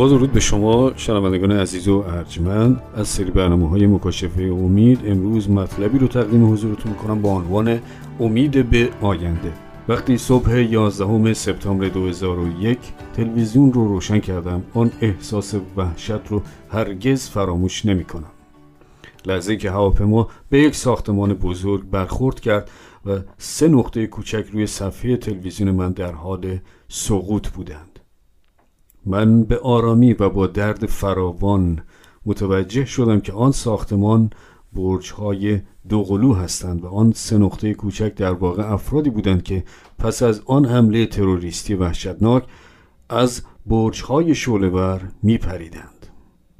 با درود به شما شنوندگان عزیز و ارجمند. از سری برنامه های مکاشفه امید امروز مطلبی رو تقدیم حضورتون کنم با عنوان امید به آینده. وقتی صبح 11 سپتامبر 2001 تلویزیون رو روشن کردم آن احساس وحشت رو هرگز فراموش نمی کنم لحظه که هواپیما به یک ساختمان بزرگ برخورد کرد و سه نقطه کوچک روی صفحه تلویزیون من در حال سقوط بودند. من به آرامی و با درد فراوان متوجه شدم که آن ساختمان برج های دوقلو هستند و آن سه نقطه کوچک در واقع افرادی بودند که پس از آن حمله تروریستی وحشتناک از برج های شولور می پریدند.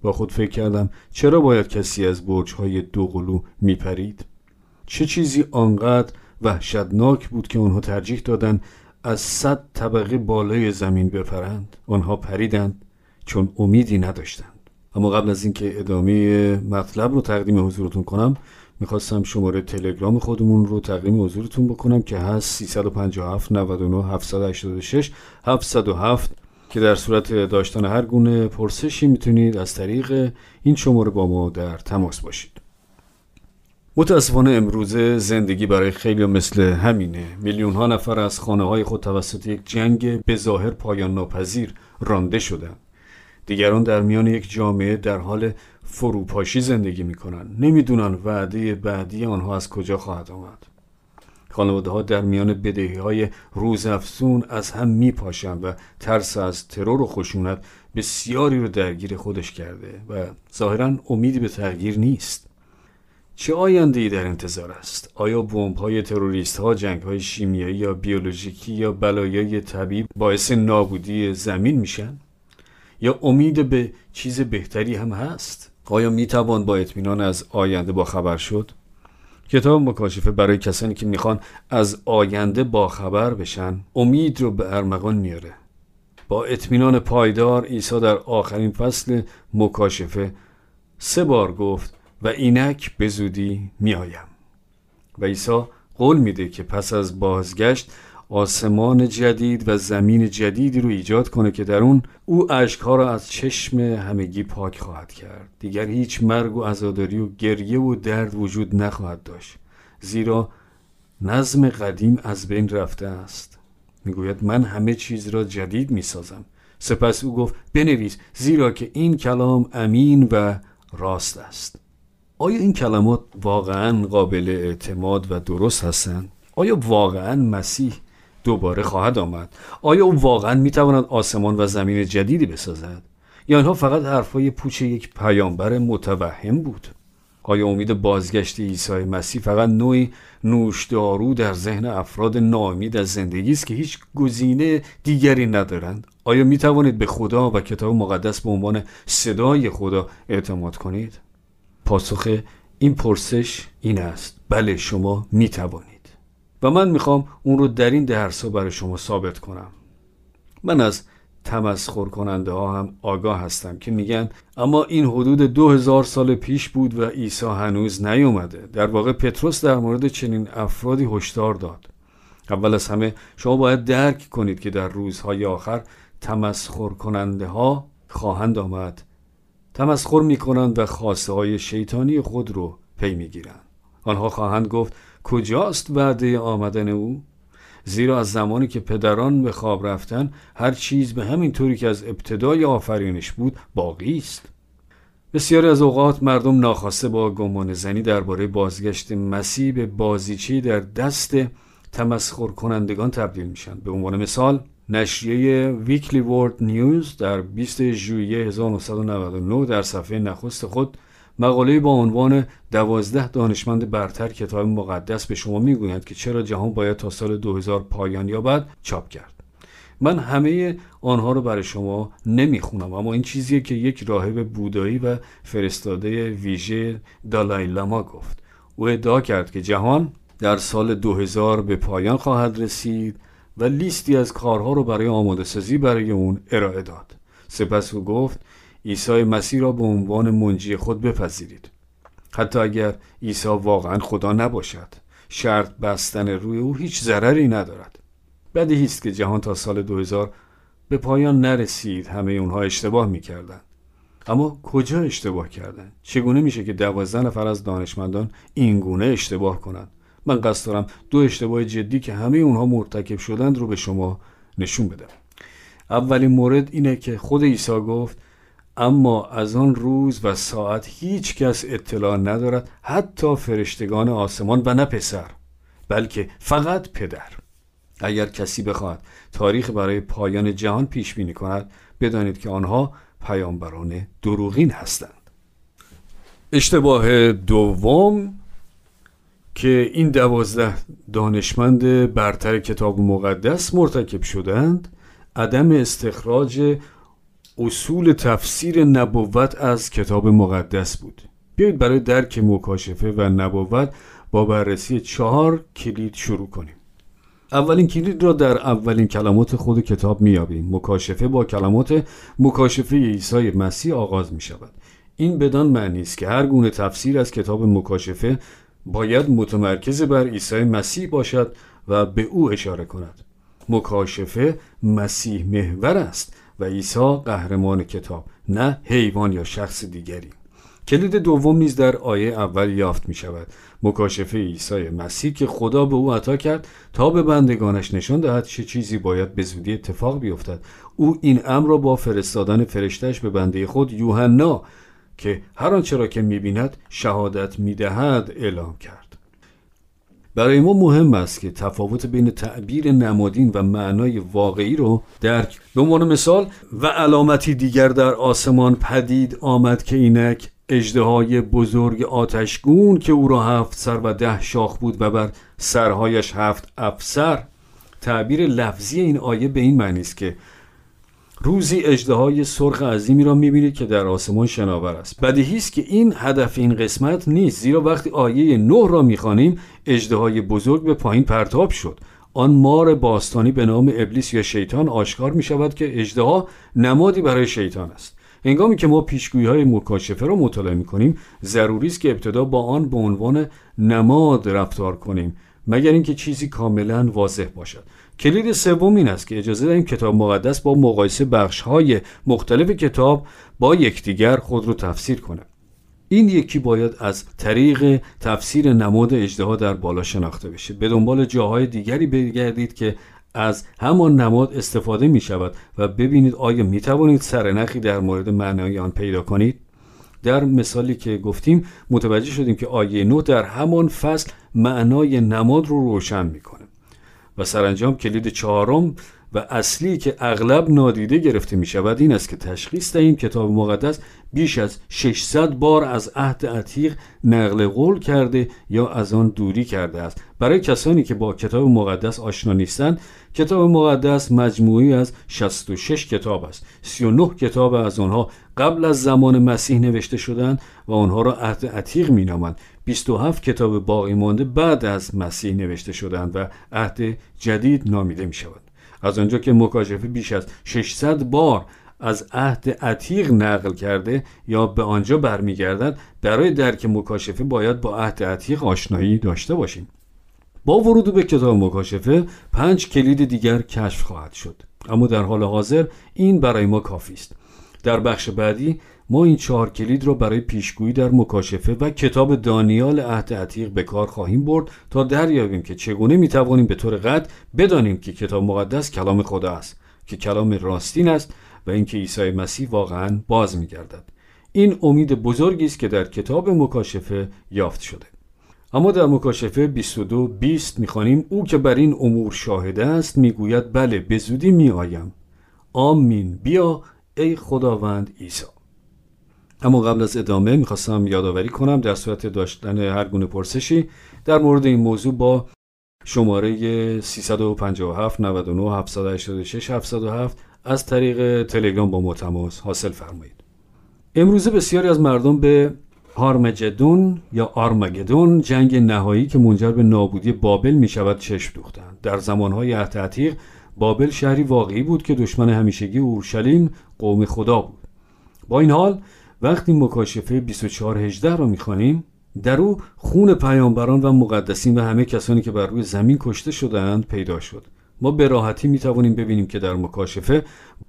با خود فکر کردم چرا باید کسی از برج های دوقلو می پرید؟ چه چیزی آنقدر وحشتناک بود که آنها ترجیح دادند از صد طبقه بالای زمین بپرند. آنها پریدند چون امیدی نداشتند. اما قبل از اینکه ادامه مطلب رو تقدیم حضورتون کنم می‌خواستم شماره تلگرام خودمون رو تقدیم حضورتون بکنم که هست 357 99 786 707 که در صورت داشتن هر گونه پرسشی می‌تونید از طریق این شماره با ما در تماس باشید. متاسفانه امروزه زندگی برای خیلی مثل همینه. میلیون ها نفر از خانه های خود توسط یک جنگ به ظاهر پایان ناپذیر رانده شدن دیگران در میان یک جامعه در حال فروپاشی زندگی می‌کنن نمی‌دونن وعده بعدی آنها از کجا خواهد آمد. خانواده ها در میان بدهی های روز افسون از هم میپاشن و ترس از ترور و خشونت بسیاری رو درگیر خودش کرده و ظاهرا امیدی به تغییر نیست. چه آینده ای در انتظار است؟ آیا بمب های تروریست ها، شیمیایی یا بیولوژیکی یا بلایای طبیعی باعث نابودی زمین میشن؟ یا امید به چیز بهتری هم هست؟ آیا می توان با اطمینان از آینده با خبر شد؟ کتاب مکاشفه برای کسانی که می‌خوان از آینده با خبر بشن امید رو به ارمغان میاره با اطمینان پایدار عیسی در آخرین فصل مکاشفه سه بار گفت و اینک به زودی میآیم. و عیسی قول میده که پس از بازگشت آسمان جدید و زمین جدیدی رو ایجاد کنه که در اون او اشکها را از چشم همگی پاک خواهد کرد. دیگر هیچ مرگ و عزاداری و گریه و درد وجود نخواهد داشت. زیرا نظم قدیم از بین رفته است. می‌گوید من همه چیز را جدید می‌سازم. سپس او گفت بنویس زیرا که این کلام امین و راست است. آیا این کلمات واقعا قابل اعتماد و درست هستند؟ آیا واقعا مسیح دوباره خواهد آمد؟ آیا او واقعا می‌تواند آسمان و زمین جدیدی بسازد؟ یا آنها فقط حرفای پوچ یک پیامبر متوهم بود؟ آیا امید بازگشت عیسی مسیح فقط نوعی نوشدارو در ذهن افراد ناامید از زندگی است که هیچ گزینه دیگری ندارند آیا می توانید به خدا و کتاب مقدس به عنوان صدای خدا اعتماد کنید پاسخ این پرسش این است. بله شما می توانید و من می‌خوام اون رو در این درس ها برای شما ثابت کنم. من از تمسخر کننده ها هم آگاه هستم که میگن اما این حدود دو هزار سال پیش بود و عیسی هنوز نیومده. در واقع پتروس در مورد چنین افرادی هشدار داد. اول از همه شما باید درک کنید که در روزهای آخر تمسخر کننده ها خواهند آمد تمسخر می کنند و خواسته های شیطانی خود رو پی می گیرند. آنها خواهند گفت کجاست وعده آمدن او؟ زیرا از زمانی که پدران به خواب رفتن هر چیز به همین طوری که از ابتدای آفرینش بود باقی است. بسیاری از اوقات مردم ناخواسته با گمان زنی درباره بازگشت مسیح به بازیچی در دست تمسخر کنندگان تبدیل میشن. به عنوان مثال نشریه ویکلی ورد نیوز در 20 ژوئیه 1999 در صفحه نخست خود مقاله با عنوان دوازده دانشمند برتر کتاب مقدس به شما می‌گویند که چرا جهان باید تا سال 2000 پایان یابد؟ چاپ کرد. من همه آنها رو برای شما نمی‌خونم اما این چیزیه که یک راهب بودایی و فرستاده ویژه دالای لاما گفت. او ادعا کرد که جهان در سال 2000 به پایان خواهد رسید و لیستی از کارها رو برای آماده سازی برای اون ارائه داد. سپس او گفت عیسی مسیح را به عنوان منجی خود بپذیرید. حتی اگر عیسی واقعا خدا نباشد شرط بستن روی او هیچ ضرری ندارد. بدیهی است که جهان تا سال 2000 به پایان نرسید همه اونها اشتباه می‌کردند. اما کجا اشتباه کردند چگونه میشه که دوازده نفر از دانشمندان اینگونه اشتباه کنند؟ من قصد دارم دو اشتباه جدی که همه اونها مرتکب شدند رو به شما نشون بدم. اولین مورد اینه که خود عیسی گفت اما از آن روز و ساعت هیچ کس اطلاع ندارد حتی فرشتگان آسمان و نه پسر بلکه فقط پدر. اگر کسی بخواهد تاریخ برای پایان جهان پیش بینی کند بدانید که آنها پیامبران دروغین هستند. اشتباه دوم که این دوازده دانشمند برتر کتاب مقدس مرتکب شدند عدم استخراج اصول تفسیر نبوت از کتاب مقدس بود. بیایید برای درک مکاشفه و نبوت با بررسی چهار کلید شروع کنیم. اولین کلید را در اولین کلمات خود کتاب میابیم مکاشفه با کلمات مکاشفه عیسی مسیح آغاز می شود این بدان معنی است که هر گونه تفسیر از کتاب مکاشفه باید متمرکز بر عیسی مسیح باشد و به او اشاره کند. مکاشفه مسیح محور است و عیسی قهرمان کتاب نه حیوان یا شخص دیگری. کلید دوم نیز در آیه اول یافت می شود مکاشفه عیسی مسیح که خدا به او عطا کرد تا به بندگانش نشان دهد چه چیزی باید به زودی اتفاق بیفتد. او این امر را با فرستادن فرشتش به بنده خود یوحنا که هر آنچه را که می‌بیند شهادت می‌دهد اعلام کرد. برای ما مهم است که تفاوت بین تعبیر نمادین و معنای واقعی رو درک. به عنوان مثال و علامتی دیگر در آسمان پدید آمد که اینک اجدهای بزرگ آتشگون که او را هفت سر و ده شاخ بود و بر سرهایش هفت افسر. تعبیر لفظی این آیه به این معنی است که روزی اجدهای سرخ عظیمی را می‌بینید که در آسمان شناور است. بدیهی است که این هدف این قسمت نیست زیرا وقتی آیه نه را می‌خوانیم اجدهای بزرگ به پایین پرتاب شد. آن مار باستانی به نام ابلیس یا شیطان آشکار می شود که اجدها نمادی برای شیطان است. هنگامی که ما پیشگویی های مکاشفه را مطالعه می کنیم ضروری است که ابتدا با آن به عنوان نماد رفتار کنیم. مگر اینکه چیزی کاملا واضح باشد. کلید سوم این است که اجازه دهیم کتاب مقدس با مقایسه بخش های مختلف کتاب با یکدیگر خود رو تفسیر کنه. این یکی باید از طریق تفسیر نماد اجدها در بالا شناخته بشه. به دنبال جاهای دیگری بگردید که از همان نماد استفاده می شود و ببینید آیا می توانید سرنخی در مورد معنای آن پیدا کنید؟ در مثالی که گفتیم متوجه شدیم که آیه نو در همان فصل معنای نماد رو روشن می‌کنه. و سرانجام کلید چهارم و اصلی که اغلب نادیده گرفته می شود این است که تشخیص دهیم کتاب مقدس بیش از 600 بار از عهد عتیق نقل قول کرده یا از آن دوری کرده است. برای کسانی که با کتاب مقدس آشنا نیستند کتاب مقدس مجموعی از 66 کتاب است. 39 کتاب از آنها قبل از زمان مسیح نوشته شدند و آنها را عهد عتیق می نامند 27 کتاب باقی مانده بعد از مسیح نوشته شدند و عهد جدید نامیده می شود از آنجا که مکاشفه بیش از 600 بار از عهد عتیق نقل کرده یا به آنجا برمیگردد برای درک مکاشفه باید با عهد عتیق آشنایی داشته باشیم. با ورود به کتاب مکاشفه پنج کلید دیگر کشف خواهد شد. اما در حال حاضر این برای ما کافی است. در بخش بعدی ما این چهار کلید را برای پیشگویی در مکاشفه و کتاب دانیال عهد عتیق به کار خواهیم برد تا دریابیم که چگونه می توانیم به طور قطع بدانیم که کتاب مقدس کلام خدا است که کلام راستین است و اینکه عیسی مسیح واقعا باز می گردد. این امید بزرگی است که در کتاب مکاشفه یافت شده. اما در مکاشفه 22 20 می‌خوانیم او که بر این امور شاهده است می‌گوید بله به زودی میآیم. آمین. بیا ای خداوند عیسی. اما قبل از ادامه می‌خواستم یادآوری کنم در صورت داشتن هر گونه پرسشی در مورد این موضوع با شماره 357 99 786 707 از طریق تلگرام با ما تماس حاصل فرمایید. امروزه بسیاری از مردم به هارمجدون یا آرمگدون جنگ نهایی که منجر به نابودی بابل می شود چشم دوختند. در زمانهای عهد بابل شهری واقعی بود که دشمن همیشگی اورشلیم قوم خدا بود. با این حال وقتی مکاشفه 2418 را می‌خوانیم در او خون پیامبران و مقدسین و همه کسانی که بر روی زمین کشته شدهاند پیدا شد. ما به راحتی می توانیم ببینیم که در مکاشفه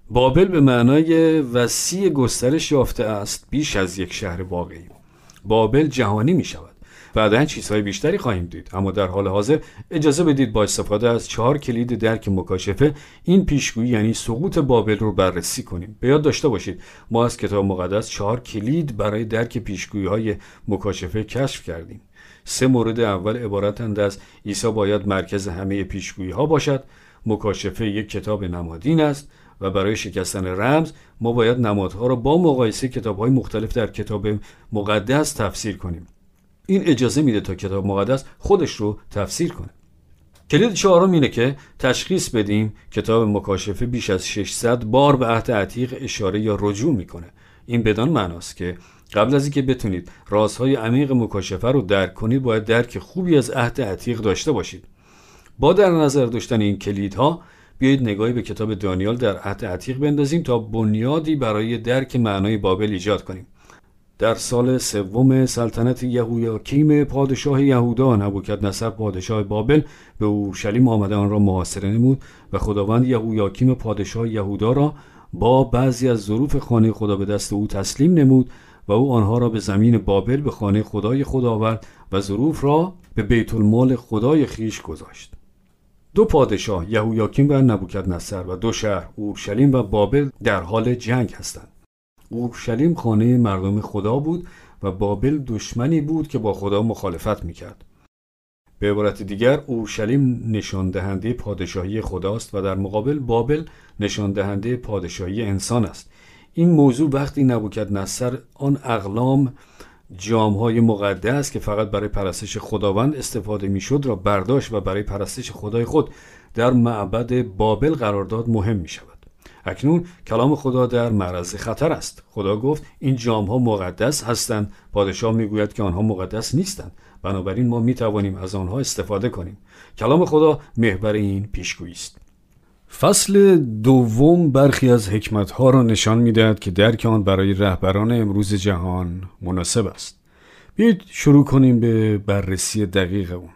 بابل به معنای وسیع گسترش یافته است بیش از یک شهر واقعی. بابل جهانی می شود بعدا چیزهای بیشتری خواهیم دید. اما در حال حاضر اجازه بدید با استفاده از چهار کلید درک مکاشفه این پیشگویی یعنی سقوط بابل رو بررسی کنیم. به یاد داشته باشید ما از کتاب مقدس چهار کلید برای درک پیشگویی های مکاشفه کشف کردیم. سه مورد اول عبارتند از عیسی باید مرکز همه پیشگویی ها باشد. مکاشفه یک کتاب نمادین است. و برای شکستن رمز ما باید نمادها را با مقایسه کتاب های مختلف در کتاب مقدس تفسیر کنیم. این اجازه میده تا کتاب مقدس خودش رو تفسیر کنه. کلید چهارم اینه که تشخیص بدیم کتاب مکاشفه بیش از 600 بار به عهد عتیق اشاره یا رجوع می‌کنه. این بدان معناست که قبل از اینکه بتونید رازهای عمیق مکاشفه رو درک کنید باید درک خوبی از عهد عتیق داشته باشید. با در نظر داشتن این کلیدها بیایید نگاهی به کتاب دانیال در عهد عتیق بندازیم تا بنیادی برای درک معنای بابل ایجاد کنیم. در سال سوم سلطنت یهویاکیم پادشاه یهودا نبوکدنصر پادشاه بابل به اورشلیم آمده آن را محاصره نمود و خداوند یهویاکیم پادشاه یهودا را با بعضی از ظروف خانه خدا به دست او تسلیم نمود و او آنها را به زمین بابل به خانه خدای خدا آورد و ظروف را به بیت المال خدای خیش گذاشت. دو پادشاه یهویاکیم و نبوکدنصر و دو شهر اورشلیم و بابل در حال جنگ هستند اورشلیم خانه مردم خدا بود و بابل دشمنی بود که با خدا مخالفت می‌کرد. به عبارت دیگر اورشلیم نشان دهنده پادشاهی خداست و در مقابل بابل نشان دهنده پادشاهی انسان است. این موضوع وقتی نبوکد نصر آن اقلام جامهای مقدس که فقط برای پرستش خداوند استفاده می‌شد را برداشت و برای پرستش خدای خود در معبد بابل قرار داد مهم می شود. اکنون کلام خدا در معرض خطر است. خدا گفت این جام ها مقدس هستند. پادشاه می‌گوید که آنها مقدس نیستند. بنابراین ما می توانیم از آنها استفاده کنیم. کلام خدا محور این پیشگویی است. فصل دوم برخی از حکمت ها را نشان می‌دهد که درک آن برای رهبران امروز جهان مناسب است. بیایید شروع کنیم به بررسی دقیق اون.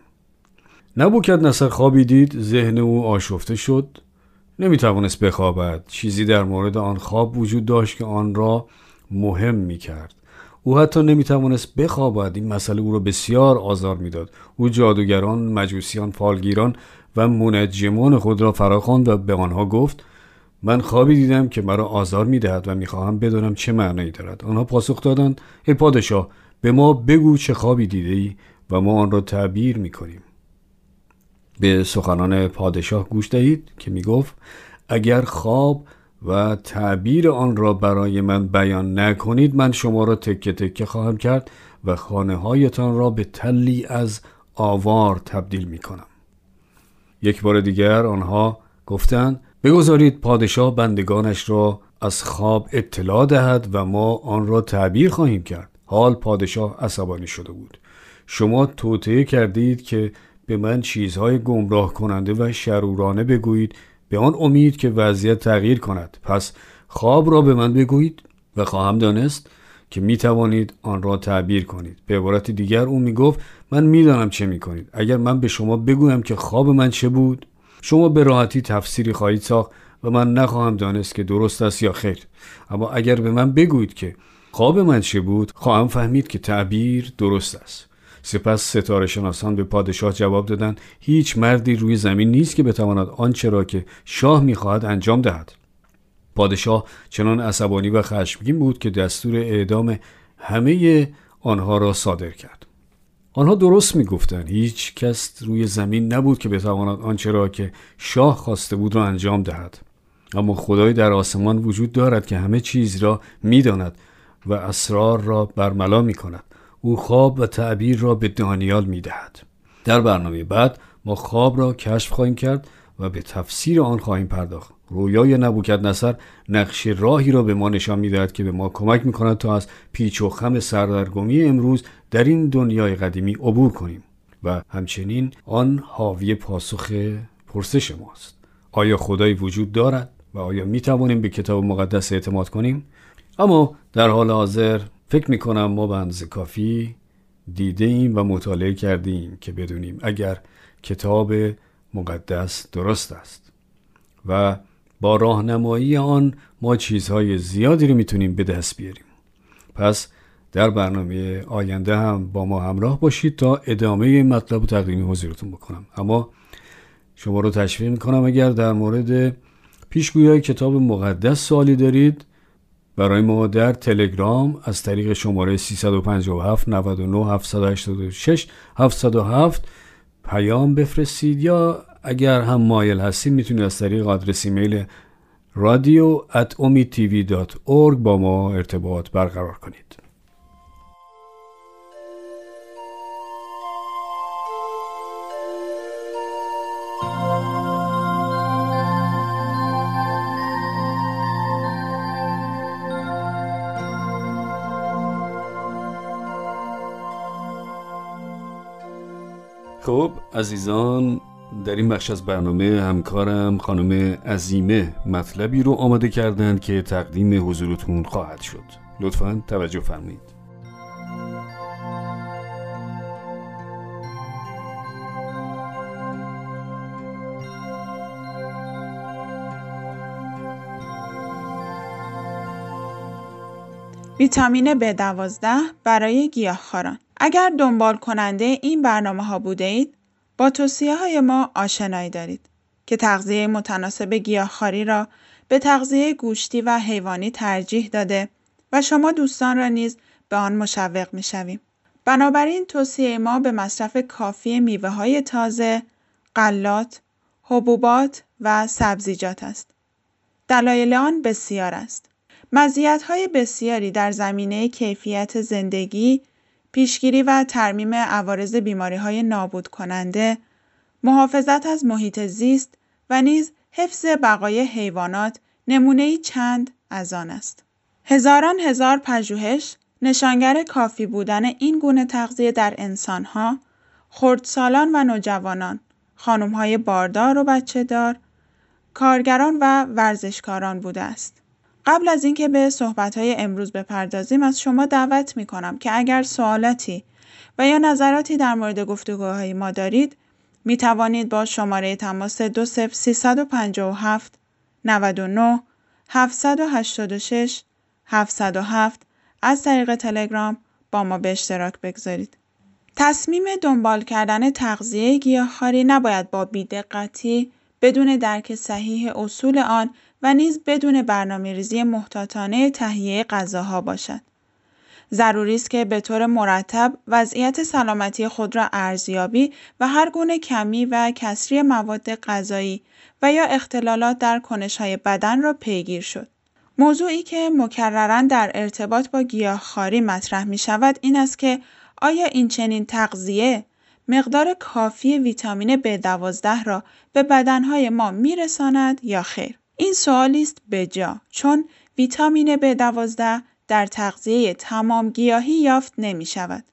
نبوکد نصر خوابی دید ذهن او آشفته شد. نمی توانست بخوابد. چیزی در مورد آن خواب وجود داشت که آن را مهم می کرد او حتی نمی توانست بخوابد. این مسئله او را بسیار آزار می‌داد. او جادوگران مجوسیان فالگیران و منجمان خود را فراخواند و به آنها گفت من خوابی دیدم که مرا آزار می دهد و می‌خواهم بدانم چه معنی دارد آنها پاسخ دادند ای پادشاه به ما بگو چه خوابی دیده ای و ما آن را تعبیر می کنیم به سخنان پادشاه گوش دهید که می گفت اگر خواب و تعبیر آن را برای من بیان نکنید من شما را تکه تکه خواهم کرد و خانه هایتان را به تلی از آوار تبدیل می کنم. یک بار دیگر آنها گفتند بگذارید پادشاه بندگانش را از خواب اطلاع دهد و ما آن را تعبیر خواهیم کرد. حال پادشاه عصبانی شده بود. شما توطعه کردید که به من چیزهای گمراه کننده و شرورانه بگویید به آن امید که وضعیت تغییر کند پس خواب را به من بگویید و خواهم دانست که می توانید آن را تعبیر کنید به عبارت دیگر او می گفت من می‌دانم چه می کنید اگر من به شما بگویم که خواب من چه بود شما به راحتی تفسیری خواهید ساخت و من نخواهم دانست که درست است یا خیر. اما اگر به من بگویید که خواب من چه بود خواهم فهمید که تعبیر درست است. سپس ستاره شناسان به پادشاه جواب دادند هیچ مردی روی زمین نیست که بتواند آنچه را که شاه می‌خواهد انجام دهد. پادشاه چنان عصبانی و خشمگین بود که دستور اعدام همه آنها را صادر کرد. آنها درست می‌گفتند. هیچ کس روی زمین نبود که بتواند آنچه را که شاه خواسته بود را انجام دهد. اما خدای در آسمان وجود دارد که همه چیز را می‌داند و اسرار را برملا می کند او خواب و تعبیر را به دانیال می دهد. در برنامه بعد ما خواب را کشف خواهیم کرد و به تفسیر آن خواهیم پرداخت. رویای نبوکد نصر نقش راهی را به ما نشان می‌دهد که به ما کمک می‌کند تا از پیچ و خم سردرگمی امروز در این دنیای قدیمی عبور کنیم و همچنین آن حاوی پاسخ پرسش ماست. آیا خدایی وجود دارد و آیا می توانیم به کتاب مقدس اعتماد کنیم؟ اما در حال حاضر فکر می کنم ما به اندازه کافی دیده ایم و مطالعه کردیم که بدونیم اگر کتاب مقدس درست است و با راهنمایی آن ما چیزهای زیادی رو می‌تونیم به دست بیاریم. پس در برنامه آینده هم با ما همراه باشید تا ادامه مطلب و تقدیم حضورتون بکنم. اما شما رو تشویق می‌کنم اگر در مورد پیشگویی کتاب مقدس سوالی دارید برای ما در تلگرام از طریق شماره 357 99 786 707 پیام بفرستید یا اگر هم مایل هستید می‌تونید از طریق آدرس ایمیل رادیو at با ما ارتباط برقرار کنید. خب عزیزان در این بخش از برنامه همکارم خانم عزیمه مطلبی رو آماده کردند که تقدیم حضورتون خواهد شد. لطفا توجه فرمایید. ویتامین B12 برای گیاهخواران. اگر دنبال کننده این برنامه ها بوده اید با توصیه های ما آشنایی دارید که تغذیه متناسب گیاهخواری را به تغذیه گوشتی و حیوانی ترجیح داده و شما دوستان را نیز به آن مشوق می شویم. بنابراین توصیه ما به مصرف کافی میوه های تازه، قلات، حبوبات و سبزیجات است. دلایل آن بسیار است. های بسیاری در زمینه کیفیت زندگی، پیشگیری و ترمیم عوارض های نابود کننده، محافظت از محیط زیست و نیز حفظ بقای حیوانات نمونه‌ای چند از آن است. هزاران هزار پژوهش نشانگر کافی بودن این گونه تغذیه در انسانها، خردسالان و نوجوانان، خانمهای باردار و بچه دار، کارگران و ورزشکاران بوده است. قبل از اینکه به صحبت‌های امروز بپردازیم از شما دعوت می‌کنم که اگر سوالاتی و یا نظراتی در مورد گفتگوهای ما دارید می توانید با شماره تماس 20357 99 786 707 از طریق تلگرام با ما به اشتراک بگذارید. تصمیم دنبال کردن تغذیه گیاهخواری نباید با بیدقتی بدون درک صحیح اصول آن و نیز بدون برنامه ریزی محتاطانه تهیه غذاها باشد. ضروری است که به طور مرتب وضعیت سلامتی خود را ارزیابی و هر گونه کمی و کسری مواد غذایی و یا اختلالات در کنشهای بدن را پیگیر شد. موضوعی که مکررا در ارتباط با گیاهخواری مطرح می شود این است که آیا این چنین تغذیه مقدار کافی ویتامین B12 را به بدنهای ما می رساند یا خیر؟ این سوالی است بجا چون ویتامین B12 در تغذیه تمام گیاهی یافت نمی شود.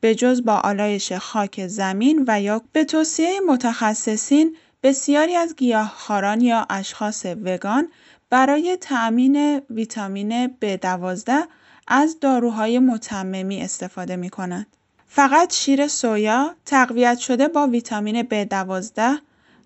به جز با آلایش خاک زمین و یا به توصیه متخصصین بسیاری از گیاهخواران یا اشخاص وگان برای تأمین ویتامین B12 از داروهای متممی استفاده می کنند. فقط شیر سویا تقویت شده با ویتامین B12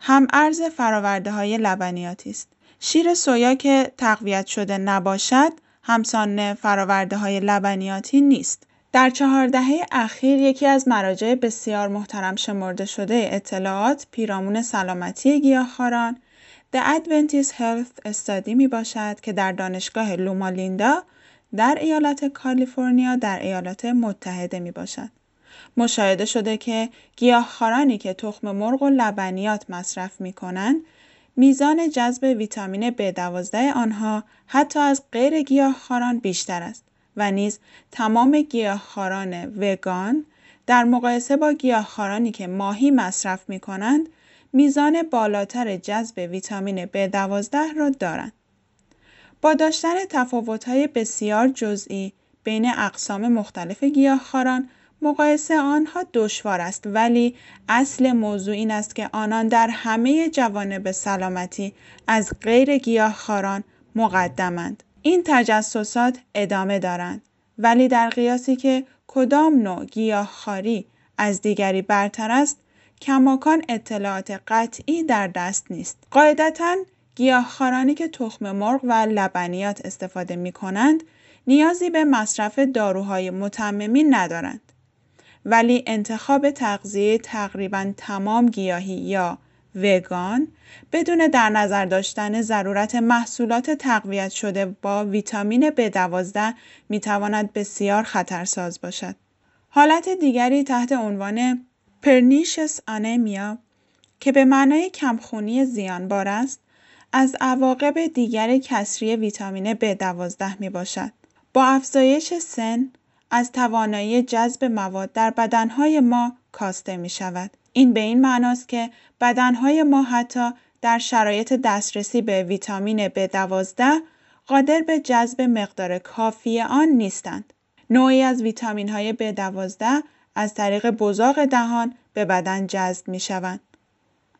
هم ارز فراورده های لبنیاتی است. شیر سویا که تقویت شده نباشد همسان فراورده های لبنیاتی نیست. در چهار دهه اخیر یکی از مراجع بسیار محترم شمرده شده اطلاعات پیرامون سلامتی گیاهخواران The Adventist Health Study می باشد که در دانشگاه لومالیندا در ایالت کالیفرنیا در ایالات متحده می باشد. مشاهده شده که گیاهخوارانی که تخم مرغ و لبنیات مصرف می کنند میزان جذب ویتامین B12 آنها حتی از غیر گیاهخواران بیشتر است و نیز تمام گیاهخواران وگان در مقایسه با گیاهخوارانی که ماهی مصرف می کنند میزان بالاتر جذب ویتامین B12 را دارند. با داشتن تفاوت‌های بسیار جزئی بین اقسام مختلف گیاهخواران مقایسه آنها دشوار است ولی اصل موضوع این است که آنان در همه جوانب سلامتی از غیر گیاهخواران مقدمند. این تجسسات ادامه دارند ولی در قیاسی که کدام نوع گیاهخواری از دیگری برتر است کماکان اطلاعات قطعی در دست نیست. قاعدتا گیاهخوارانی که تخم مرغ و لبنیات استفاده می کنند نیازی به مصرف داروهای متممی ندارند. ولی انتخاب تغذیه تقریبا تمام گیاهی یا وگان بدون در نظر داشتن ضرورت محصولات تقویت شده با ویتامین B12 می تواند بسیار خطرساز باشد. حالت دیگری تحت عنوان پرنیشس آنمیا که به معنای کمخونی زیانبار است از عواقب دیگر کسری ویتامین B12 می باشد. با افزایش سن از توانایی جذب مواد در بدنهای ما کاسته می شود. این به این معناست که بدنهای ما حتی در شرایط دسترسی به ویتامین B12 قادر به جذب مقدار کافی آن نیستند. نوعی از ویتامین های B12 از طریق بزاق دهان به بدن جذب می شوند.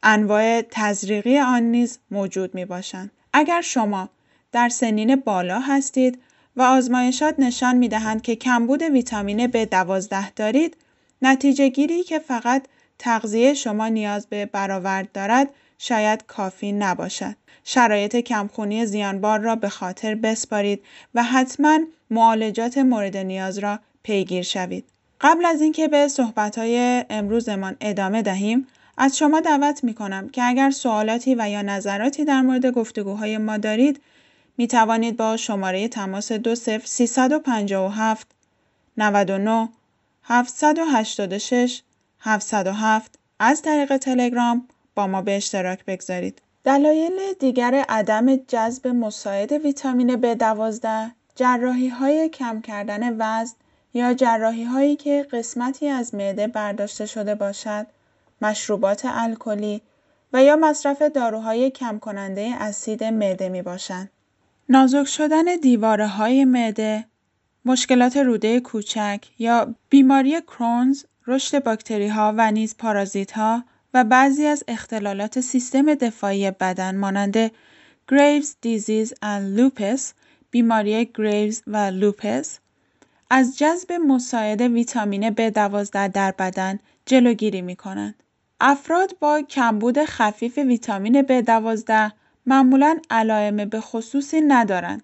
انواع تزریقی آن نیز موجود می باشند. اگر شما در سنین بالا هستید و آزمایشات نشان می دهند که کمبود ویتامین B12 دارید، نتیجه گیری که فقط تغذیه شما نیاز به برآورد دارد شاید کافی نباشد. شرایط کمخونی زیانبار را به خاطر بسپارید و حتما معالجات مورد نیاز را پیگیر شوید. قبل از اینکه به صحبتهای امروزمان ادامه دهیم، از شما دعوت می کنم که اگر سوالاتی و یا نظراتی در مورد گفتگوهای ما دارید می توانید با شماره تماس 20 357 99 786 707 از طریق تلگرام با ما به اشتراک بگذارید. دلایل دیگر عدم جذب مساعد ویتامین B12 جراحی های کم کردن وزن یا جراحی هایی که قسمتی از معده برداشته شده باشد، مشروبات الکلی و یا مصرف داروهای کم کننده اسید معده می باشند. نازک شدن دیواره های معده، مشکلات روده کوچک یا بیماری کرونز، رشد باکتری ها و نیز پارازیت ها و بعضی از اختلالات سیستم دفاعی بدن مانند گریوز دیزیز و لوپس، بیماری گریوز و لوپس از جذب مساعد ویتامین B12 در بدن جلوگیری می کنند. افراد با کمبود خفیف ویتامین B12 معمولا علائم به خصوصی ندارند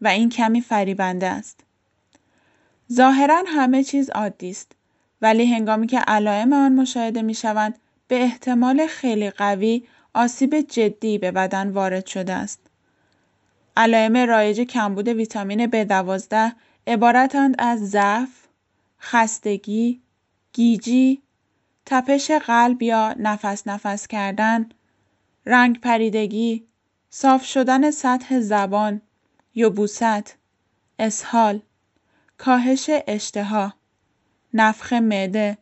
و این کمی فریبنده است. ظاهرا همه چیز عادی است ولی هنگامی که علائم آن مشاهده می شوند به احتمال خیلی قوی آسیب جدی به بدن وارد شده است. علائم رایج کمبود ویتامین B12 عبارتند از ضعف، خستگی، گیجی، تپش قلب یا نفس نفس کردن، رنگ پریدگی، صاف شدن سطح زبان، یبوست، اسهال، کاهش اشتها، نفخ معده،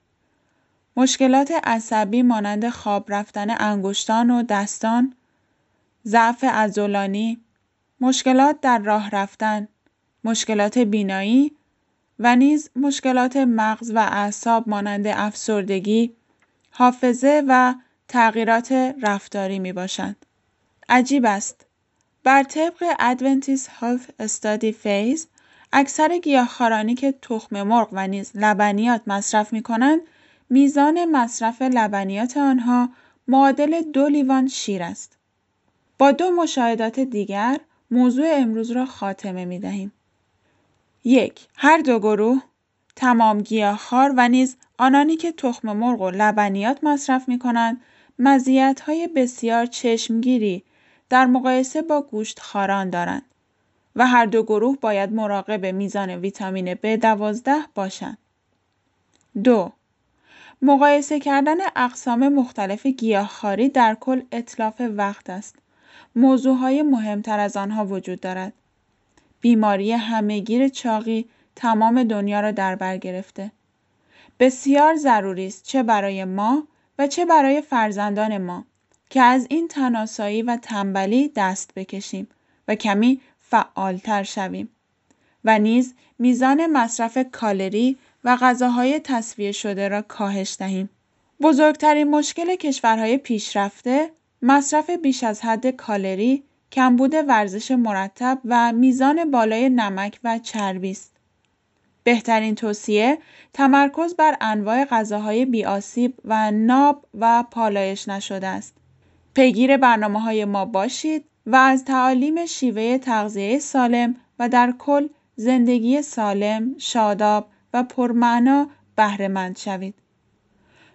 مشکلات عصبی مانند خواب رفتن انگشتان و دستان، ضعف عضلانی، مشکلات در راه رفتن، مشکلات بینایی و نیز مشکلات مغز و اعصاب مانند افسردگی، حافظه و تغییرات رفتاری می باشند. عجیب است. بر طبق Adventist Health Study نیز اکثر گیاهخوارانی که تخم مرغ و نیز لبنیات مصرف می کنند میزان مصرف لبنیات آنها معادل دو لیوان شیر است. با دو مشاهدات دیگر موضوع امروز را خاتمه می دهیم. یک هر دو گروه تمام گیاهخوار و نیز آنانی که تخم مرغ و لبنیات مصرف می کنند های بسیار چشمگیری در مقایسه با خاران دارند و هر دو گروه باید مراقب میزان ویتامین B12 باشند. دو مقایسه کردن اقسام مختلف گیاهخواری در کل اطلاف وقت است. موضوعهای مهمتر از آنها وجود دارد. بیماری همهگیر چاقی تمام دنیا را در بر گرفته. بسیار ضروری است چه برای ما چه برای فرزندان ما که از این تناسایی و تنبلی دست بکشیم و کمی فعالتر شویم و نیز میزان مصرف کالری و غذاهای تصفیه شده را کاهش دهیم. بزرگترین مشکل کشورهای پیشرفته مصرف بیش از حد کالری، کمبود ورزش مرتب و میزان بالای نمک و چربی است. بهترین توصیه تمرکز بر انواع غذاهای بیاسیب و ناب و پالایش نشده است. پیگیر برنامه های ما باشید و از تعالیم شیوه تغذیه سالم و در کل زندگی سالم، شاداب و پرمعنا بهرهمند شوید.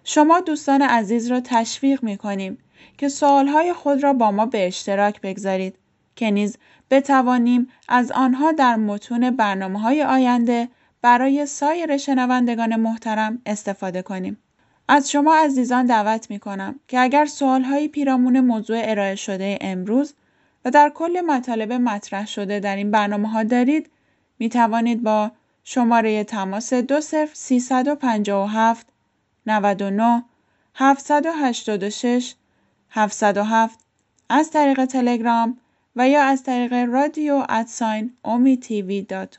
شما دوستان عزیز را تشویق می کنیم که سوالهای خود را با ما به اشتراک بگذارید که نیز بتوانیم از آنها در متون برنامه های آینده برای سایر شنوندگان محترم استفاده کنیم. از شما عزیزان دعوت می کنم که اگر سوالهایی پیرامون موضوع ارائه شده امروز و در کل مطالب مطرح شده در این برنامه ها دارید می توانید با شماره تماس 20357 99 786 707 از طریق تلگرام و یا از طریق رادیو ادساین دات